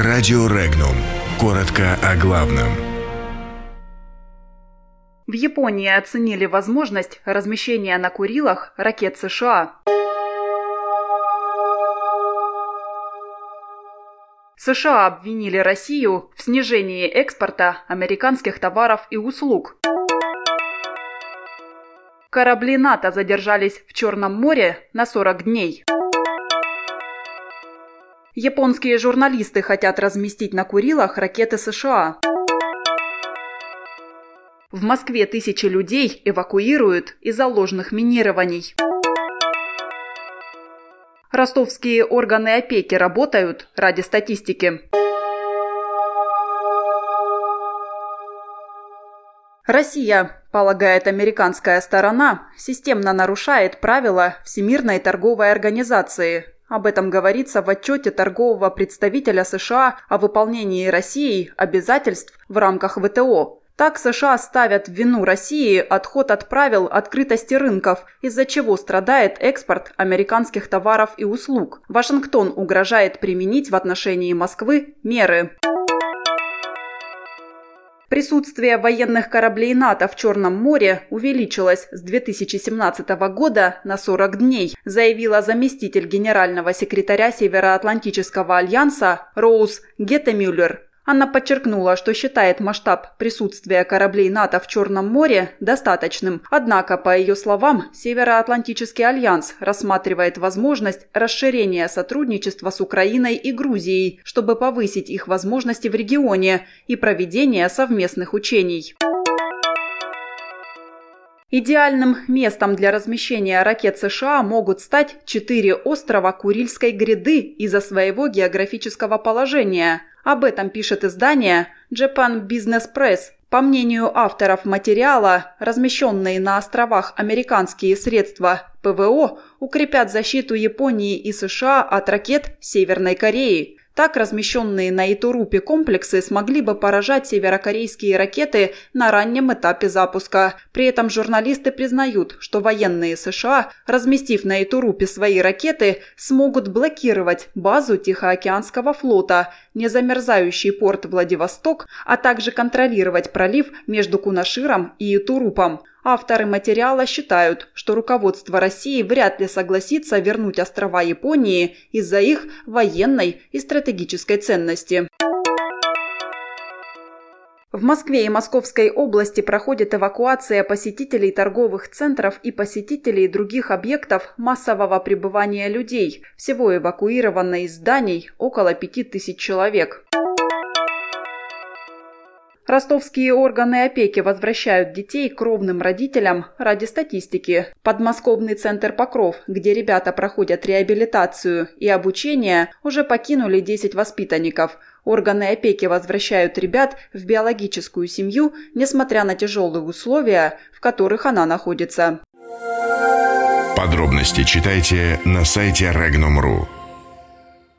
Радио Регнум. Коротко о главном. В Японии оценили возможность размещения на Курилах ракет США. США обвинили Россию в снижении экспорта американских товаров и услуг. Корабли НАТО задержались в Черном море на 40 дней. Японские журналисты хотят разместить на Курилах ракеты США. В Москве тысячи людей эвакуируют из-за ложных минирований. Ростовские органы опеки работают ради статистики. Россия, полагает американская сторона, системно нарушает правила Всемирной торговой организации – об этом говорится в отчете торгового представителя США о выполнении Россией обязательств в рамках ВТО. Так США ставят в вину России отход от правил открытости рынков, из-за чего страдает экспорт американских товаров и услуг. Вашингтон угрожает применить в отношении Москвы меры. Присутствие военных кораблей НАТО в Черном море увеличилось с 2017 года на 40 дней, заявила заместитель генерального секретаря Североатлантического альянса Роуз Геттемюллер она подчеркнула, что считает масштаб присутствия кораблей НАТО в Черном море достаточным. Однако, по ее словам, Североатлантический альянс рассматривает возможность расширения сотрудничества с Украиной и Грузией, чтобы повысить их возможности в регионе и проведения совместных учений. Идеальным местом для размещения ракет США могут стать четыре острова Курильской гряды из-за своего географического положения. Об этом пишет издание Japan Business Press. По мнению авторов материала, размещенные на островах американские средства ПВО укрепят защиту Японии и США от ракет Северной Кореи. Так размещенные на Итурупе комплексы смогли бы поражать северокорейские ракеты на раннем этапе запуска. При этом журналисты признают, что военные США, разместив на Итурупе свои ракеты, смогут блокировать базу Тихоокеанского флота, незамерзающий порт Владивосток, а также контролировать пролив между Кунаширом и Итурупом. Авторы материала считают, что руководство России вряд ли согласится вернуть острова Японии из-за их военной и стратегической ценности. В Москве и Московской области проходит эвакуация посетителей торговых центров и посетителей других объектов массового пребывания людей. Всего эвакуировано из зданий около 5000 человек. Ростовские органы опеки возвращают детей кровным родителям ради статистики. Подмосковный центр «Покров», где ребята проходят реабилитацию и обучение, уже покинули 10 воспитанников. Органы опеки возвращают ребят в биологическую семью, несмотря на тяжелые условия, в которых она находится. Подробности читайте на сайте Regnum.ru.